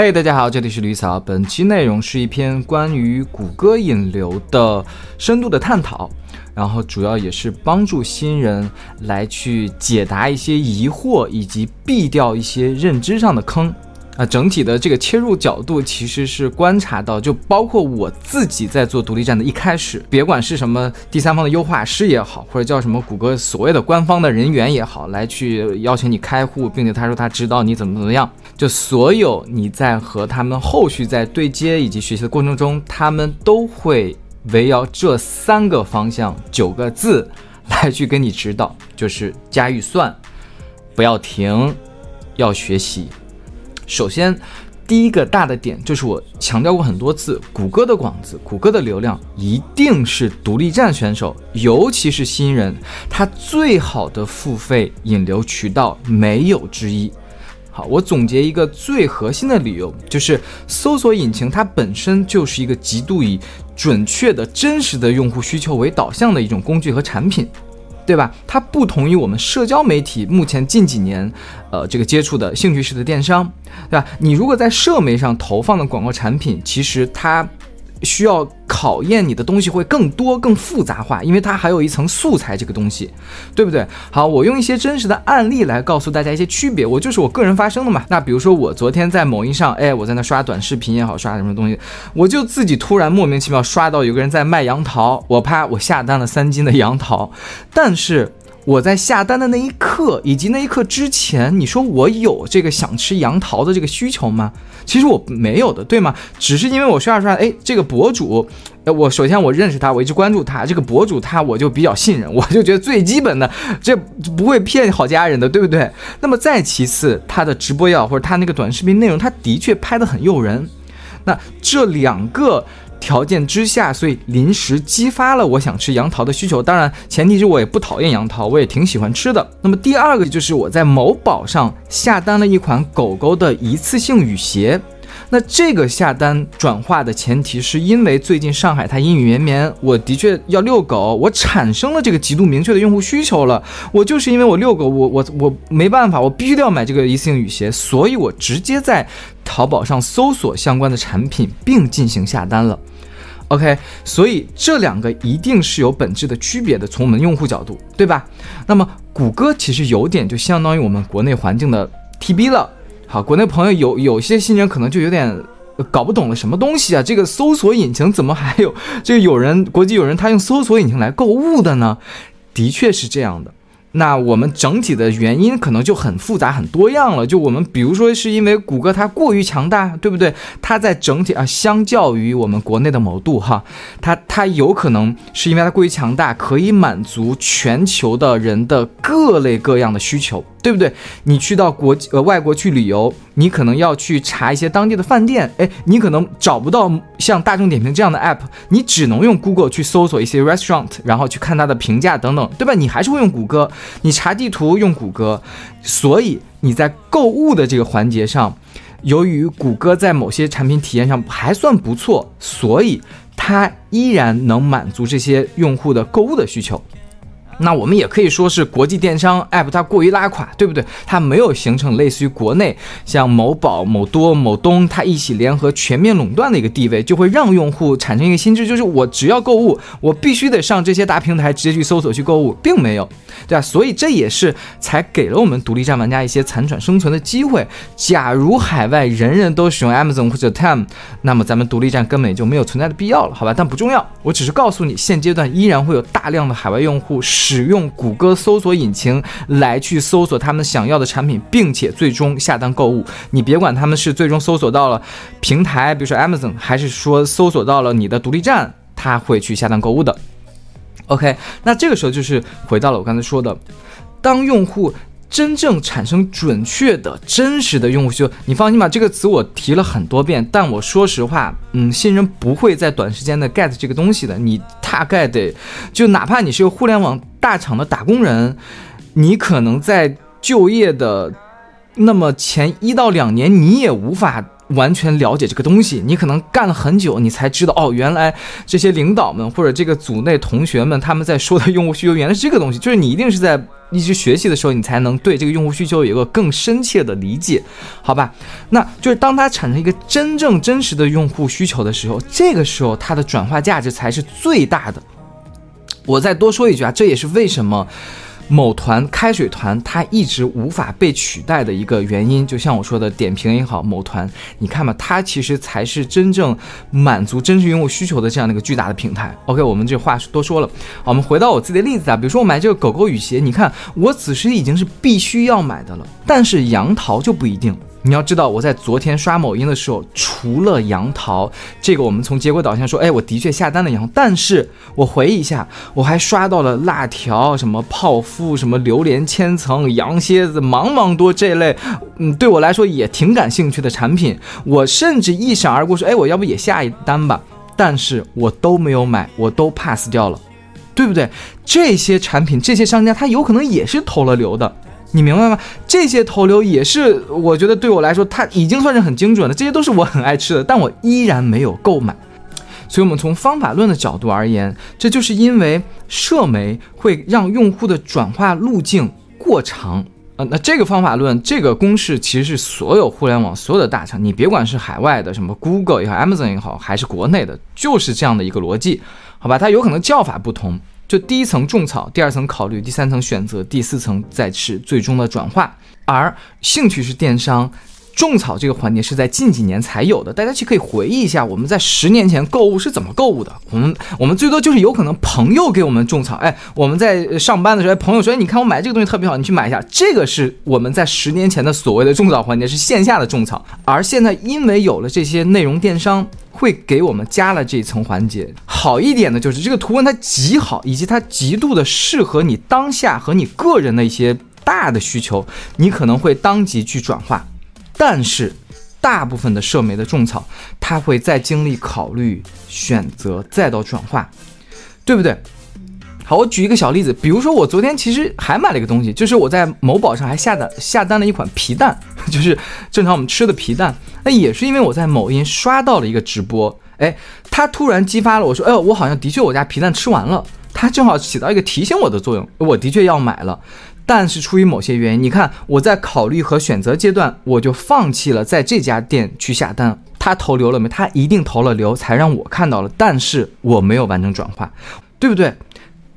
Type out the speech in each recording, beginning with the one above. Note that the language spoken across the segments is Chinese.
嘿，大家好，这里是吕嫂。本期内容是一篇关于谷歌引流的深度的探讨，然后主要也是帮助新人来去解答一些疑惑，以及避掉一些认知上的坑。啊，整体的这个切入角度其实是观察到，就包括我自己在做独立站的一开始，别管是什么第三方的优化师也好，或者叫什么谷歌所谓的官方的人员也好，来去邀请你开户，并且他说他指导你怎么怎么样，就所有你在和他们后续在对接以及学习的过程中，他们都会围绕这三个方向九个字来去跟你指导，就是加预算，不要停，要学习。首先，第一个大的点就是我强调过很多次，谷歌的广子，谷歌的流量一定是独立站选手，尤其是新人，他最好的付费引流渠道没有之一。好，我总结一个最核心的理由，就是搜索引擎它本身就是一个极度以准确的真实的用户需求为导向的一种工具和产品。对吧？它不同于我们社交媒体目前近几年，呃，这个接触的兴趣式的电商，对吧？你如果在社媒上投放的广告产品，其实它。需要考验你的东西会更多、更复杂化，因为它还有一层素材这个东西，对不对？好，我用一些真实的案例来告诉大家一些区别。我就是我个人发生的嘛。那比如说我昨天在某音上，哎，我在那刷短视频也好，刷什么东西，我就自己突然莫名其妙刷到有个人在卖杨桃，我啪，我下单了三斤的杨桃，但是。我在下单的那一刻，以及那一刻之前，你说我有这个想吃杨桃的这个需求吗？其实我没有的，对吗？只是因为我刷着刷，哎，这个博主，呃，我首先我认识他，我一直关注他，这个博主他我就比较信任，我就觉得最基本的，这不会骗好家人的，对不对？那么再其次，他的直播也好或者他那个短视频内容，他的确拍得很诱人，那这两个。条件之下，所以临时激发了我想吃杨桃的需求。当然，前提是我也不讨厌杨桃，我也挺喜欢吃的。那么第二个就是我在某宝上下单了一款狗狗的一次性雨鞋。那这个下单转化的前提是因为最近上海它阴雨绵绵，我的确要遛狗，我产生了这个极度明确的用户需求了。我就是因为我遛狗，我我我没办法，我必须得要买这个一次性雨鞋，所以我直接在淘宝上搜索相关的产品并进行下单了。OK，所以这两个一定是有本质的区别的，从我们用户角度，对吧？那么谷歌其实有点就相当于我们国内环境的 TB 了。好，国内朋友有有些新人可能就有点搞不懂了，什么东西啊？这个搜索引擎怎么还有这个有人国际有人他用搜索引擎来购物的呢？的确是这样的。那我们整体的原因可能就很复杂很多样了。就我们比如说是因为谷歌它过于强大，对不对？它在整体啊，相较于我们国内的某度哈，它它有可能是因为它过于强大，可以满足全球的人的各类各样的需求。对不对？你去到国呃外国去旅游，你可能要去查一些当地的饭店，哎，你可能找不到像大众点评这样的 app，你只能用 Google 去搜索一些 restaurant，然后去看它的评价等等，对吧？你还是会用谷歌，你查地图用谷歌，所以你在购物的这个环节上，由于谷歌在某些产品体验上还算不错，所以它依然能满足这些用户的购物的需求。那我们也可以说是国际电商 app 它过于拉垮，对不对？它没有形成类似于国内像某宝、某多、某东它一起联合全面垄断的一个地位，就会让用户产生一个心智，就是我只要购物，我必须得上这些大平台直接去搜索去购物，并没有，对吧？所以这也是才给了我们独立站玩家一些残喘生存的机会。假如海外人人都使用 Amazon 或者 Time，那么咱们独立站根本就没有存在的必要了，好吧？但不重要，我只是告诉你，现阶段依然会有大量的海外用户。使用谷歌搜索引擎来去搜索他们想要的产品，并且最终下单购物。你别管他们是最终搜索到了平台，比如说 Amazon，还是说搜索到了你的独立站，他会去下单购物的。OK，那这个时候就是回到了我刚才说的，当用户。真正产生准确的、真实的用户需求，你放心吧，这个词我提了很多遍，但我说实话，嗯，新人不会在短时间的 get 这个东西的。你大概得，就哪怕你是个互联网大厂的打工人，你可能在就业的那么前一到两年，你也无法完全了解这个东西，你可能干了很久，你才知道哦，原来这些领导们或者这个组内同学们他们在说的用户需求原来是这个东西，就是你一定是在一直学习的时候，你才能对这个用户需求有一个更深切的理解，好吧？那就是当它产生一个真正真实的用户需求的时候，这个时候它的转化价值才是最大的。我再多说一句啊，这也是为什么。某团开水团，它一直无法被取代的一个原因，就像我说的，点评也好，某团，你看吧，它其实才是真正满足真实用户需求的这样的一个巨大的平台。OK，我们这话多说了，我们回到我自己的例子啊，比如说我买这个狗狗雨鞋，你看我此时已经是必须要买的了，但是杨桃就不一定。你要知道，我在昨天刷某音的时候，除了杨桃这个，我们从结果导向说，哎，我的确下单了杨桃，但是我回忆一下，我还刷到了辣条、什么泡芙、什么榴莲千层、羊蝎子，茫茫多这类，嗯，对我来说也挺感兴趣的产品，我甚至一闪而过说，哎，我要不也下一单吧？但是我都没有买，我都 pass 掉了，对不对？这些产品，这些商家，他有可能也是投了流的。你明白吗？这些投流也是，我觉得对我来说，它已经算是很精准的。这些都是我很爱吃的，但我依然没有购买。所以，我们从方法论的角度而言，这就是因为社媒会让用户的转化路径过长啊。那这个方法论，这个公式其实是所有互联网所有的大厂，你别管是海外的什么 Google 也好，Amazon 也好，还是国内的，就是这样的一个逻辑，好吧？它有可能叫法不同。就第一层种草，第二层考虑，第三层选择，第四层再是最终的转化。而兴趣是电商种草这个环节是在近几年才有的。大家去可以回忆一下，我们在十年前购物是怎么购物的？我们我们最多就是有可能朋友给我们种草，哎，我们在上班的时候，朋友说，哎，你看我买这个东西特别好，你去买一下。这个是我们在十年前的所谓的种草环节，是线下的种草。而现在因为有了这些内容电商。会给我们加了这一层环节，好一点的就是这个图文它极好，以及它极度的适合你当下和你个人的一些大的需求，你可能会当即去转化。但是大部分的社媒的种草，它会再经历考虑、选择，再到转化，对不对？好，我举一个小例子，比如说我昨天其实还买了一个东西，就是我在某宝上还下单下单了一款皮蛋，就是正常我们吃的皮蛋。那也是因为我在某音刷到了一个直播，哎，它突然激发了我说，哎呦，我好像的确我家皮蛋吃完了，它正好起到一个提醒我的作用，我的确要买了。但是出于某些原因，你看我在考虑和选择阶段，我就放弃了在这家店去下单。他投流了没？他一定投了流才让我看到了，但是我没有完成转化，对不对？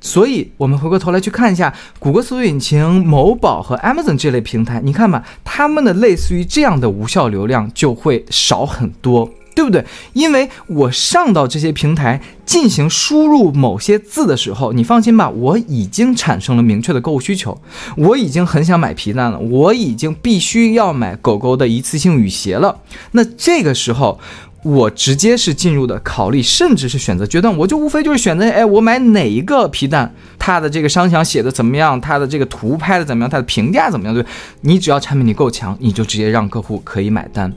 所以，我们回过头来去看一下谷歌搜索引擎、某宝和 Amazon 这类平台，你看吧，他们的类似于这样的无效流量就会少很多，对不对？因为我上到这些平台进行输入某些字的时候，你放心吧，我已经产生了明确的购物需求，我已经很想买皮蛋了，我已经必须要买狗狗的一次性雨鞋了。那这个时候。我直接是进入的考虑，甚至是选择阶段，我就无非就是选择，哎，我买哪一个皮蛋，它的这个商墙写的怎么样，它的这个图拍的怎么样，它的评价怎么样，对你只要产品力够强，你就直接让客户可以买单。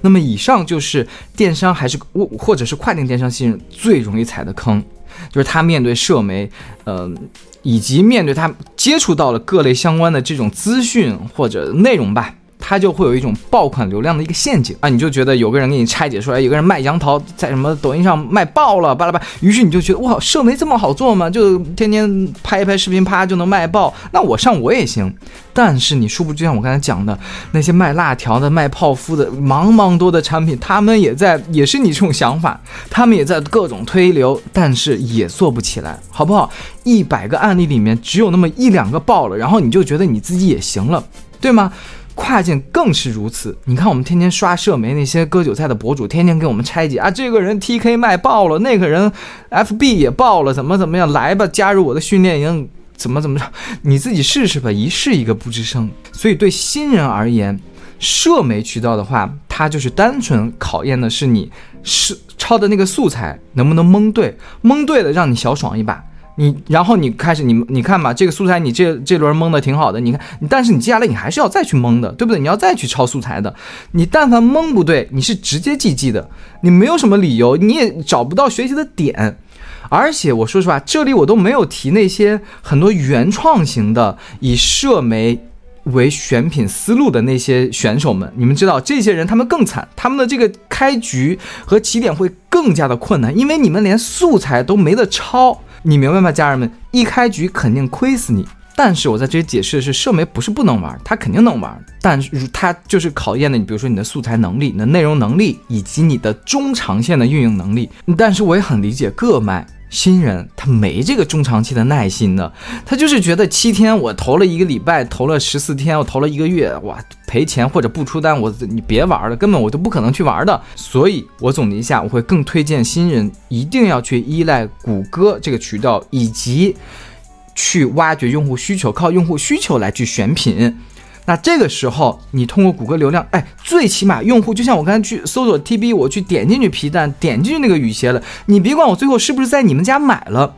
那么以上就是电商还是或或者是跨境电商新人最容易踩的坑，就是他面对社媒，呃，以及面对他接触到了各类相关的这种资讯或者内容吧。它就会有一种爆款流量的一个陷阱啊，你就觉得有个人给你拆解出来，有个人卖杨桃在什么抖音上卖爆了，巴拉巴，于是你就觉得哇，社媒这么好做吗？就天天拍一拍视频，啪就能卖爆，那我上我也行。但是你殊不知，像我刚才讲的，那些卖辣条的、卖泡芙的，茫茫多的产品，他们也在，也是你这种想法，他们也在各种推流，但是也做不起来，好不好？一百个案例里面只有那么一两个爆了，然后你就觉得你自己也行了，对吗？跨境更是如此。你看，我们天天刷社媒那些割韭菜的博主，天天给我们拆解啊，这个人 TK 卖爆了，那个人 FB 也爆了，怎么怎么样？来吧，加入我的训练营，怎么怎么着？你自己试试吧，一试一个不吱声。所以对新人而言，社媒渠道的话，它就是单纯考验的是你是抄的那个素材能不能蒙对，蒙对了让你小爽一把。你然后你开始你你看吧，这个素材你这这轮蒙的挺好的，你看，但是你接下来你还是要再去蒙的，对不对？你要再去抄素材的，你但凡蒙不对，你是直接记记的，你没有什么理由，你也找不到学习的点。而且我说实话，这里我都没有提那些很多原创型的以社媒为选品思路的那些选手们，你们知道，这些人他们更惨，他们的这个开局和起点会更加的困难，因为你们连素材都没得抄，你明白吗，家人们？一开局肯定亏死你。但是我在这里解释的是，社媒不是不能玩，他肯定能玩，但是他就是考验的你，比如说你的素材能力、你的内容能力以及你的中长线的运营能力。但是我也很理解各卖新人，他没这个中长期的耐心的，他就是觉得七天我投了一个礼拜，投了十四天，我投了一个月，哇，赔钱或者不出单，我你别玩了，根本我都不可能去玩的。所以我总结一下，我会更推荐新人一定要去依赖谷歌这个渠道以及。去挖掘用户需求，靠用户需求来去选品。那这个时候，你通过谷歌流量，哎，最起码用户就像我刚才去搜索 TB，我去点进去皮蛋，点进去那个雨鞋了。你别管我最后是不是在你们家买了。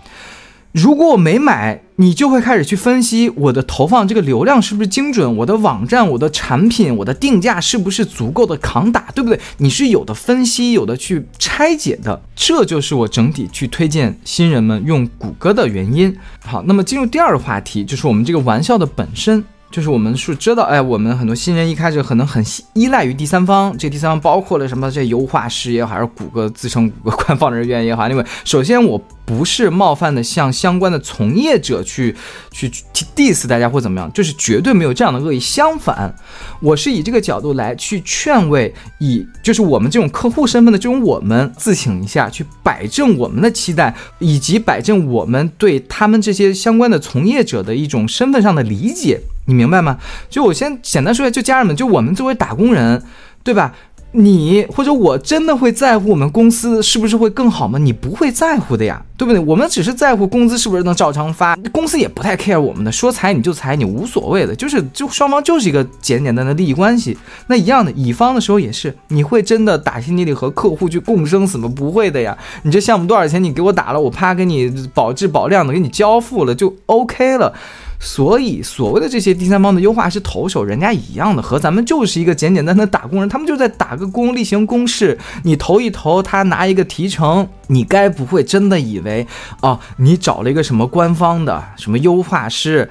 如果我没买，你就会开始去分析我的投放这个流量是不是精准，我的网站、我的产品、我的定价是不是足够的抗打，对不对？你是有的分析，有的去拆解的，这就是我整体去推荐新人们用谷歌的原因。好，那么进入第二个话题，就是我们这个玩笑的本身。就是我们是知道，哎，我们很多新人一开始可能很依赖于第三方，这第三方包括了什么？这优化师也好，还是谷歌自称谷歌官方人员也好。因为首先我不是冒犯的向相关的从业者去去 diss 大家或怎么样，就是绝对没有这样的恶意。相反，我是以这个角度来去劝慰，以就是我们这种客户身份的这种我们自省一下，去摆正我们的期待，以及摆正我们对他们这些相关的从业者的一种身份上的理解。你明白吗？就我先简单说一下，就家人们，就我们作为打工人，对吧？你或者我真的会在乎我们公司是不是会更好吗？你不会在乎的呀，对不对？我们只是在乎工资是不是能照常发，公司也不太 care 我们的，说裁你就裁你，无所谓的，就是就双方就是一个简简单的利益关系。那一样的，乙方的时候也是，你会真的打心底里和客户去共生死吗？不会的呀。你这项目多少钱？你给我打了，我啪给你保质保量的给你交付了，就 OK 了。所以，所谓的这些第三方的优化师投手，人家一样的，和咱们就是一个简简单单的打工人，他们就在打个工，例行公事。你投一投，他拿一个提成，你该不会真的以为，哦，你找了一个什么官方的什么优化师，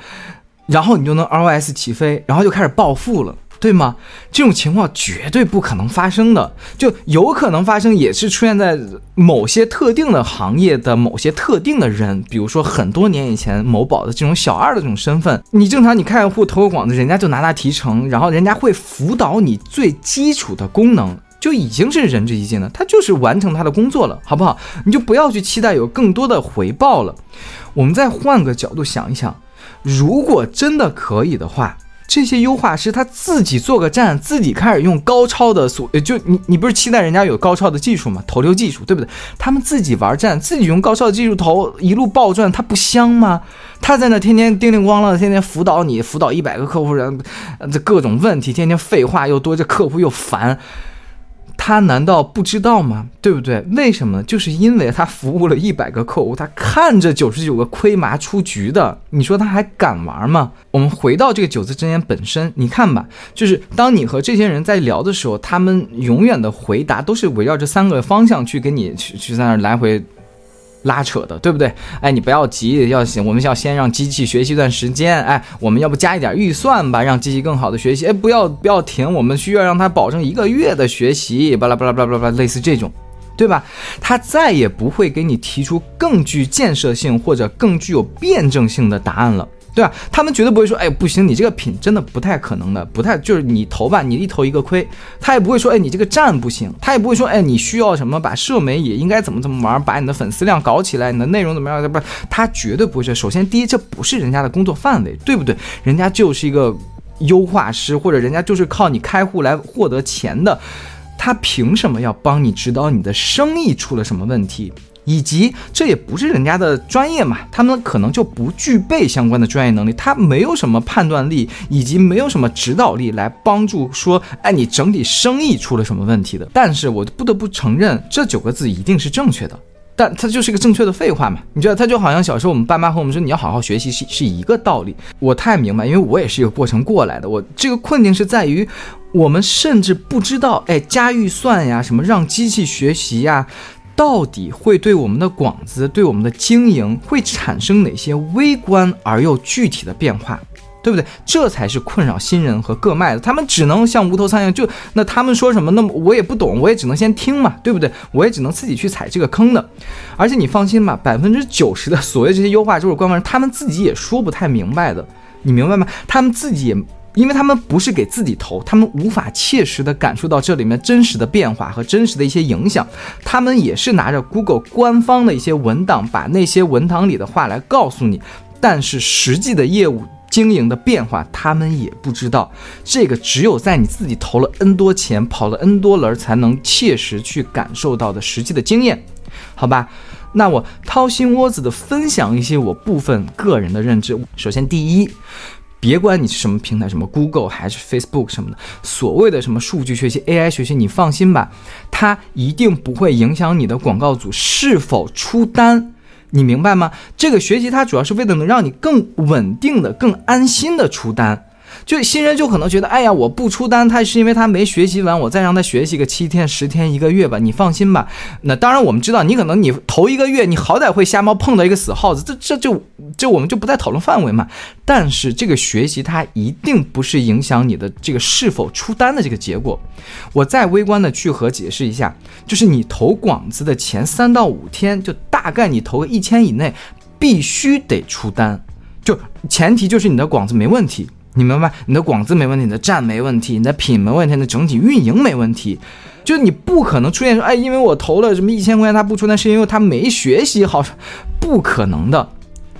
然后你就能 ROS 起飞，然后就开始暴富了？对吗？这种情况绝对不可能发生的，就有可能发生，也是出现在某些特定的行业的某些特定的人，比如说很多年以前某宝的这种小二的这种身份。你正常你开个户投个广子，人家就拿他提成，然后人家会辅导你最基础的功能，就已经是仁至义尽了，他就是完成他的工作了，好不好？你就不要去期待有更多的回报了。我们再换个角度想一想，如果真的可以的话。这些优化师他自己做个站，自己开始用高超的所，就你你不是期待人家有高超的技术吗？投流技术，对不对？他们自己玩站，自己用高超的技术投，一路暴赚，他不香吗？他在那天天叮铃咣啷，天天辅导你，辅导一百个客户，人这各种问题，天天废话又多，这客户又烦。他难道不知道吗？对不对？为什么？就是因为他服务了一百个客户，他看着九十九个亏麻出局的，你说他还敢玩吗？我们回到这个九字真言本身，你看吧，就是当你和这些人在聊的时候，他们永远的回答都是围绕这三个方向去跟你去去在那来回。拉扯的，对不对？哎，你不要急，要先，我们要先让机器学习一段时间。哎，我们要不加一点预算吧，让机器更好的学习。哎，不要不要停，我们需要让它保证一个月的学习。巴拉巴拉巴拉巴拉，类似这种，对吧？他再也不会给你提出更具建设性或者更具有辩证性的答案了。对吧？他们绝对不会说，哎，不行，你这个品真的不太可能的，不太就是你投吧，你一投一个亏。他也不会说，哎，你这个站不行。他也不会说，哎，你需要什么，把社媒也应该怎么怎么玩，把你的粉丝量搞起来，你的内容怎么样？不，他绝对不会。首先，第一，这不是人家的工作范围，对不对？人家就是一个优化师，或者人家就是靠你开户来获得钱的，他凭什么要帮你指导你的生意出了什么问题？以及这也不是人家的专业嘛，他们可能就不具备相关的专业能力，他没有什么判断力，以及没有什么指导力来帮助说，哎，你整体生意出了什么问题的。但是我不得不承认，这九个字一定是正确的，但它就是一个正确的废话嘛？你知道，它就好像小时候我们爸妈和我们说，你要好好学习是是一个道理。我太明白，因为我也是一个过程过来的。我这个困境是在于，我们甚至不知道，哎，加预算呀，什么让机器学习呀。到底会对我们的广子、对我们的经营会产生哪些微观而又具体的变化？对不对？这才是困扰新人和各卖的，他们只能像无头苍蝇，就那他们说什么，那么我也不懂，我也只能先听嘛，对不对？我也只能自己去踩这个坑的。而且你放心吧，百分之九十的所谓这些优化就是官方，他们自己也说不太明白的，你明白吗？他们自己也。因为他们不是给自己投，他们无法切实的感受到这里面真实的变化和真实的一些影响。他们也是拿着 Google 官方的一些文档，把那些文档里的话来告诉你，但是实际的业务经营的变化，他们也不知道。这个只有在你自己投了 N 多钱，跑了 N 多轮，才能切实去感受到的实际的经验，好吧？那我掏心窝子的分享一些我部分个人的认知。首先，第一。别管你是什么平台，什么 Google 还是 Facebook 什么的，所谓的什么数据学习、AI 学习，你放心吧，它一定不会影响你的广告组是否出单，你明白吗？这个学习它主要是为了能让你更稳定的、更安心的出单。就新人就可能觉得，哎呀，我不出单，他是因为他没学习完，我再让他学习个七天、十天、一个月吧。你放心吧。那当然，我们知道你可能你头一个月，你好歹会瞎猫碰到一个死耗子，这这就这我们就不在讨论范围嘛。但是这个学习它一定不是影响你的这个是否出单的这个结果。我再微观的去和解释一下，就是你投广子的前三到五天，就大概你投个一千以内，必须得出单，就前提就是你的广子没问题。你明白？你的广子没问题，你的站没问题，你的品没问题，你的整体运营没问题，就你不可能出现说，哎，因为我投了什么一千块钱，他不出单，是因为他没学习好，不可能的。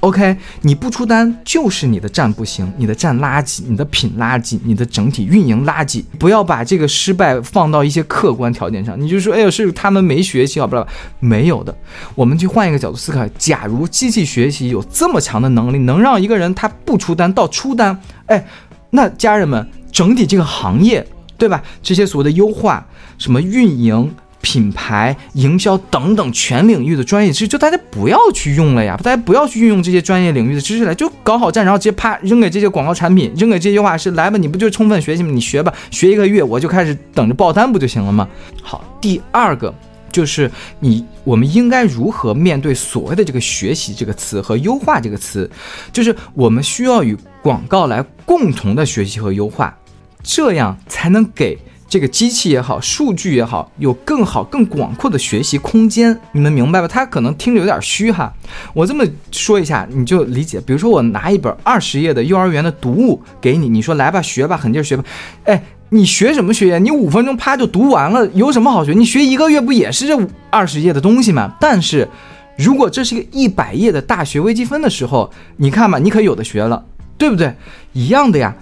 OK，你不出单就是你的站不行，你的站垃圾，你的品垃圾，你的整体运营垃圾。不要把这个失败放到一些客观条件上，你就说，哎呦，是他们没学习好，不好没有的。我们去换一个角度思考，假如机器学习有这么强的能力，能让一个人他不出单到出单，哎，那家人们，整体这个行业，对吧？这些所谓的优化，什么运营。品牌营销等等全领域的专业知识，就大家不要去用了呀！大家不要去运用这些专业领域的知识来，就搞好站，然后直接啪扔给这些广告产品，扔给这些话是，来吧，你不就充分学习吗？你学吧，学一个月我就开始等着爆单不就行了吗？好，第二个就是你，我们应该如何面对所谓的这个学习这个词和优化这个词，就是我们需要与广告来共同的学习和优化，这样才能给。这个机器也好，数据也好，有更好、更广阔的学习空间，你们明白吧？它可能听着有点虚哈，我这么说一下你就理解。比如说，我拿一本二十页的幼儿园的读物给你，你说来吧，学吧，狠劲儿学吧。哎，你学什么学呀？你五分钟啪就读完了，有什么好学？你学一个月不也是这二十页的东西吗？但是，如果这是一个一百页的大学微积分的时候，你看吧，你可有的学了，对不对？一样的呀。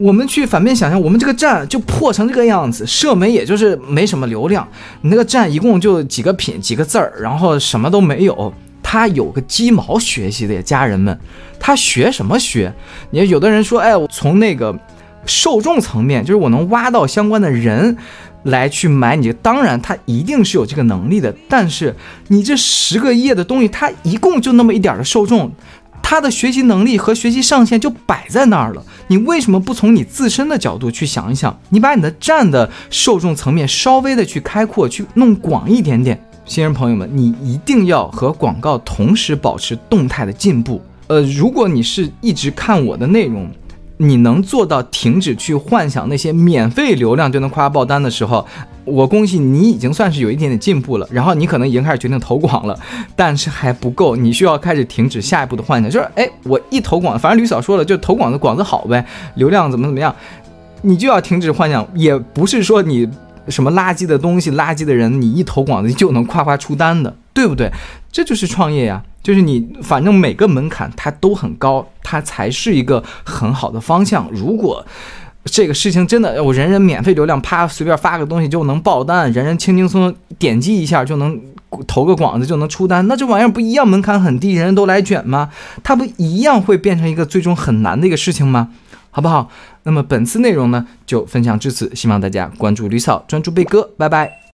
我们去反面想象，我们这个站就破成这个样子，社媒也就是没什么流量，你那个站一共就几个品几个字儿，然后什么都没有，他有个鸡毛学习的呀，家人们，他学什么学？你有的人说，哎，我从那个受众层面，就是我能挖到相关的人来去买你，当然他一定是有这个能力的，但是你这十个页的东西，他一共就那么一点的受众。他的学习能力和学习上限就摆在那儿了，你为什么不从你自身的角度去想一想？你把你的站的受众层面稍微的去开阔，去弄广一点点。新人朋友们，你一定要和广告同时保持动态的进步。呃，如果你是一直看我的内容。你能做到停止去幻想那些免费流量就能夸爆单的时候，我恭喜你已经算是有一点点进步了。然后你可能已经开始决定投广了，但是还不够，你需要开始停止下一步的幻想，就是哎，我一投广，反正吕嫂说了，就投广的广子好呗，流量怎么怎么样，你就要停止幻想，也不是说你什么垃圾的东西、垃圾的人，你一投广子就能夸夸出单的，对不对？这就是创业呀。就是你，反正每个门槛它都很高，它才是一个很好的方向。如果这个事情真的我人人免费流量，啪随便发个东西就能爆单，人人轻轻松松点击一下就能投个广子就能出单，那这玩意儿不一样门槛很低，人人都来卷吗？它不一样会变成一个最终很难的一个事情吗？好不好？那么本次内容呢就分享至此，希望大家关注驴嫂，专注贝哥，拜拜。